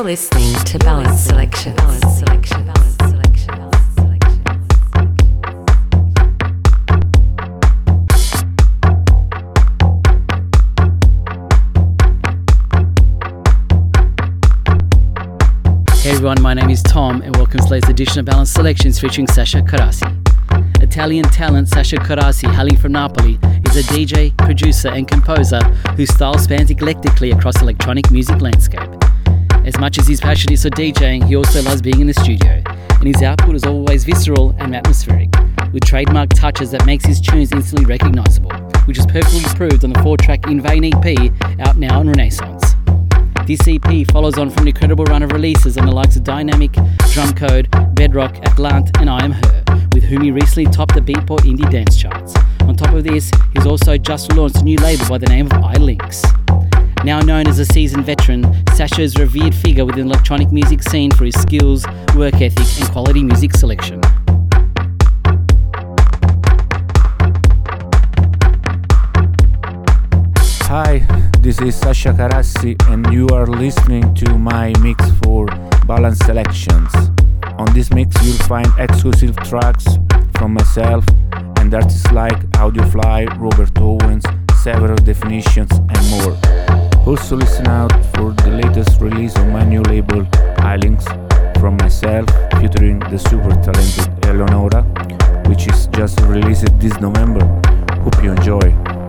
You're listening to Balance Selection. Balance Selection. Hey everyone, my name is Tom and welcome to today's edition of Balance Selections featuring Sasha Carassi. Italian talent Sasha Carassi, hailing from Napoli, is a DJ, producer and composer whose style spans eclectically across electronic music landscape. As much as his passion is for DJing, he also loves being in the studio, and his output is always visceral and atmospheric, with trademark touches that makes his tunes instantly recognizable, which is perfectly proved on the four-track In Vain EP out now on Renaissance. This EP follows on from an incredible run of releases on the likes of Diynamic, Drumcode, Bedrock, Atlant, and I Am Her, with whom he recently topped the Beatport Indie Dance charts. On top of this, he's also just launched a new label by the name of iLinks. Now known as a seasoned veteran, Sasha is a revered figure within the electronic music scene for his skills, work ethic, and quality music selection. Hi, this is Sasha Carassi, and you are listening to my mix for Balance Selections. On this mix, you'll find exclusive tracks from myself and artists like Audiofly, Robert Owens, several definitions, and more. Also, listen out for the latest release on my new label, iLinks, from myself, featuring the super talented Eleonora, which is just released this November. Hope you enjoy.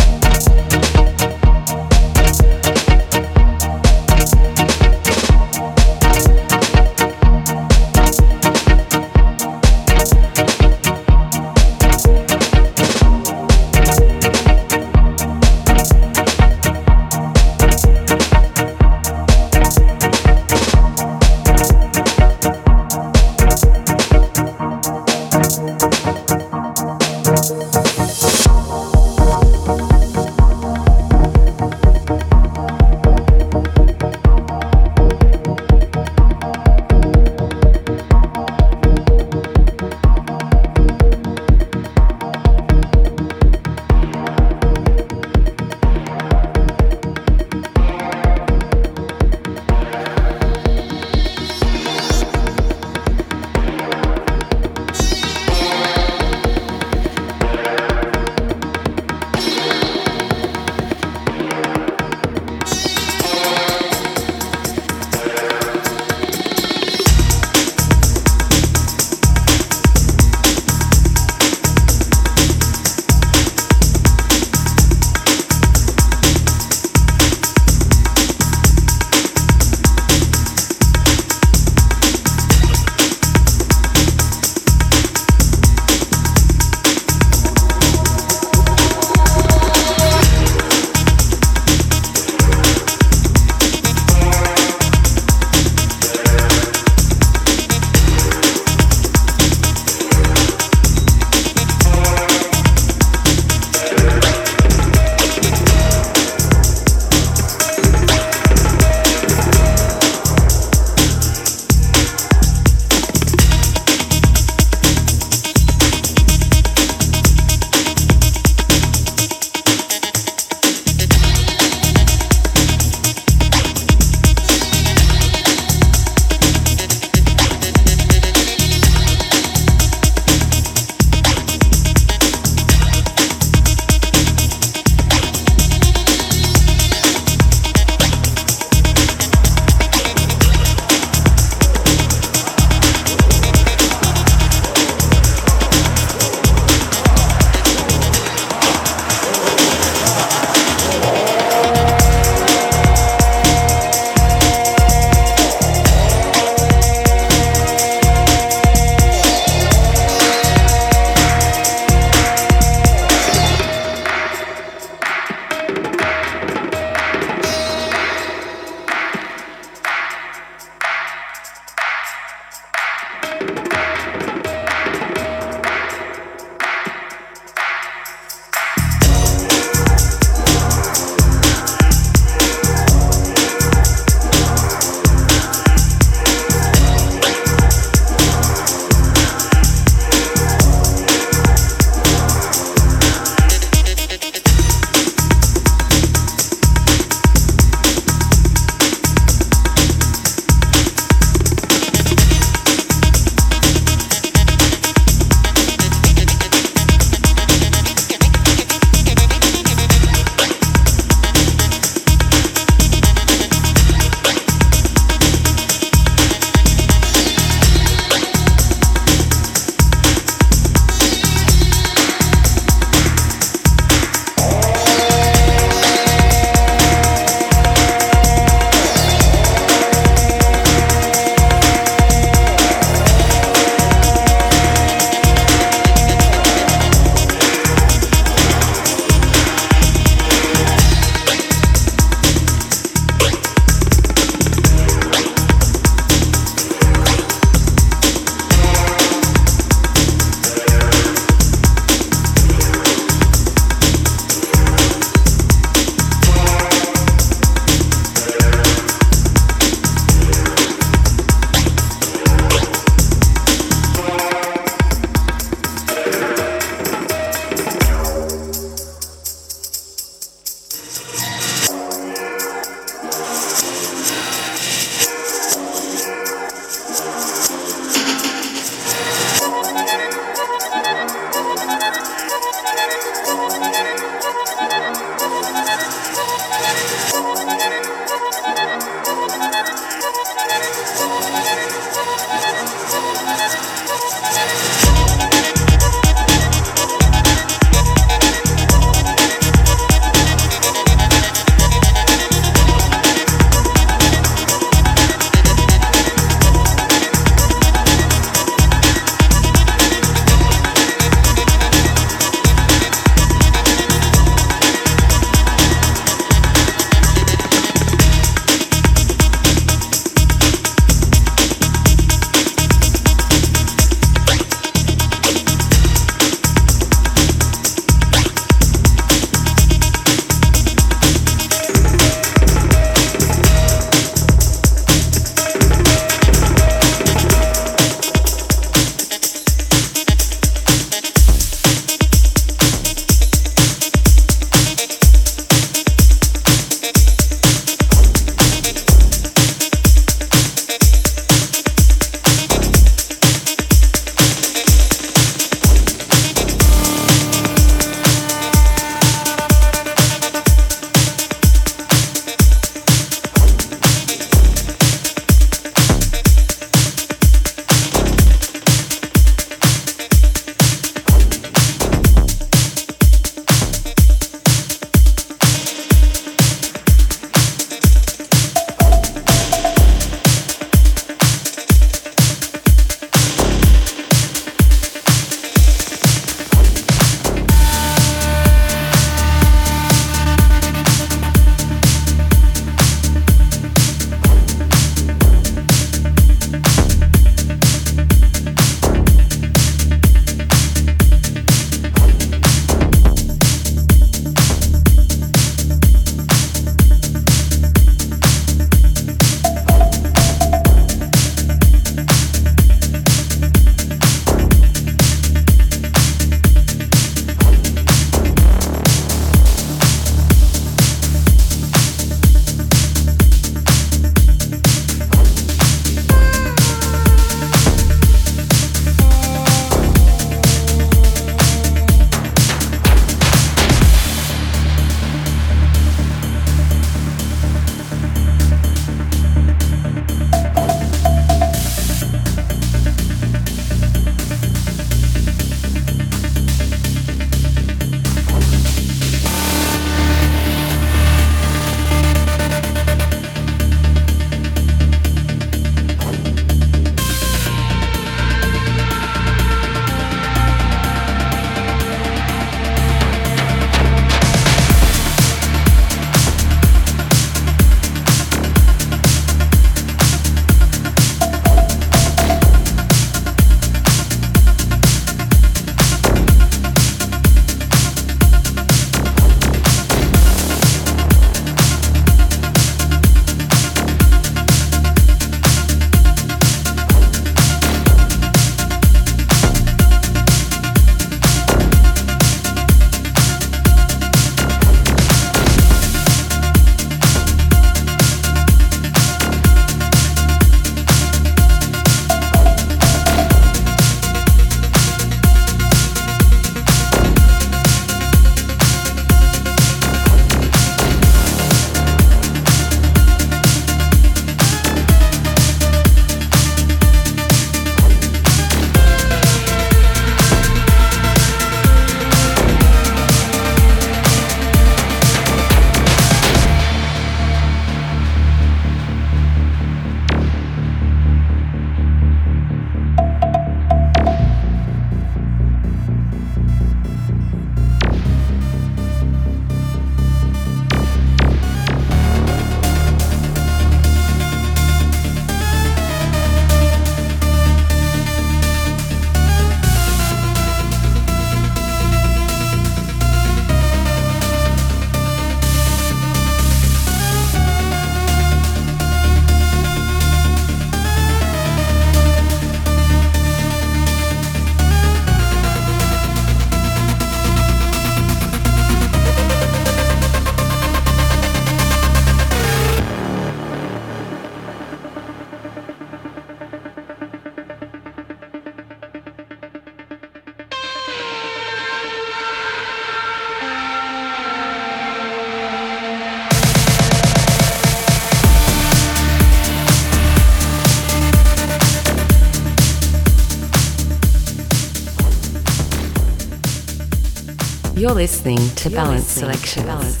Listening to Balance Selection. Balance.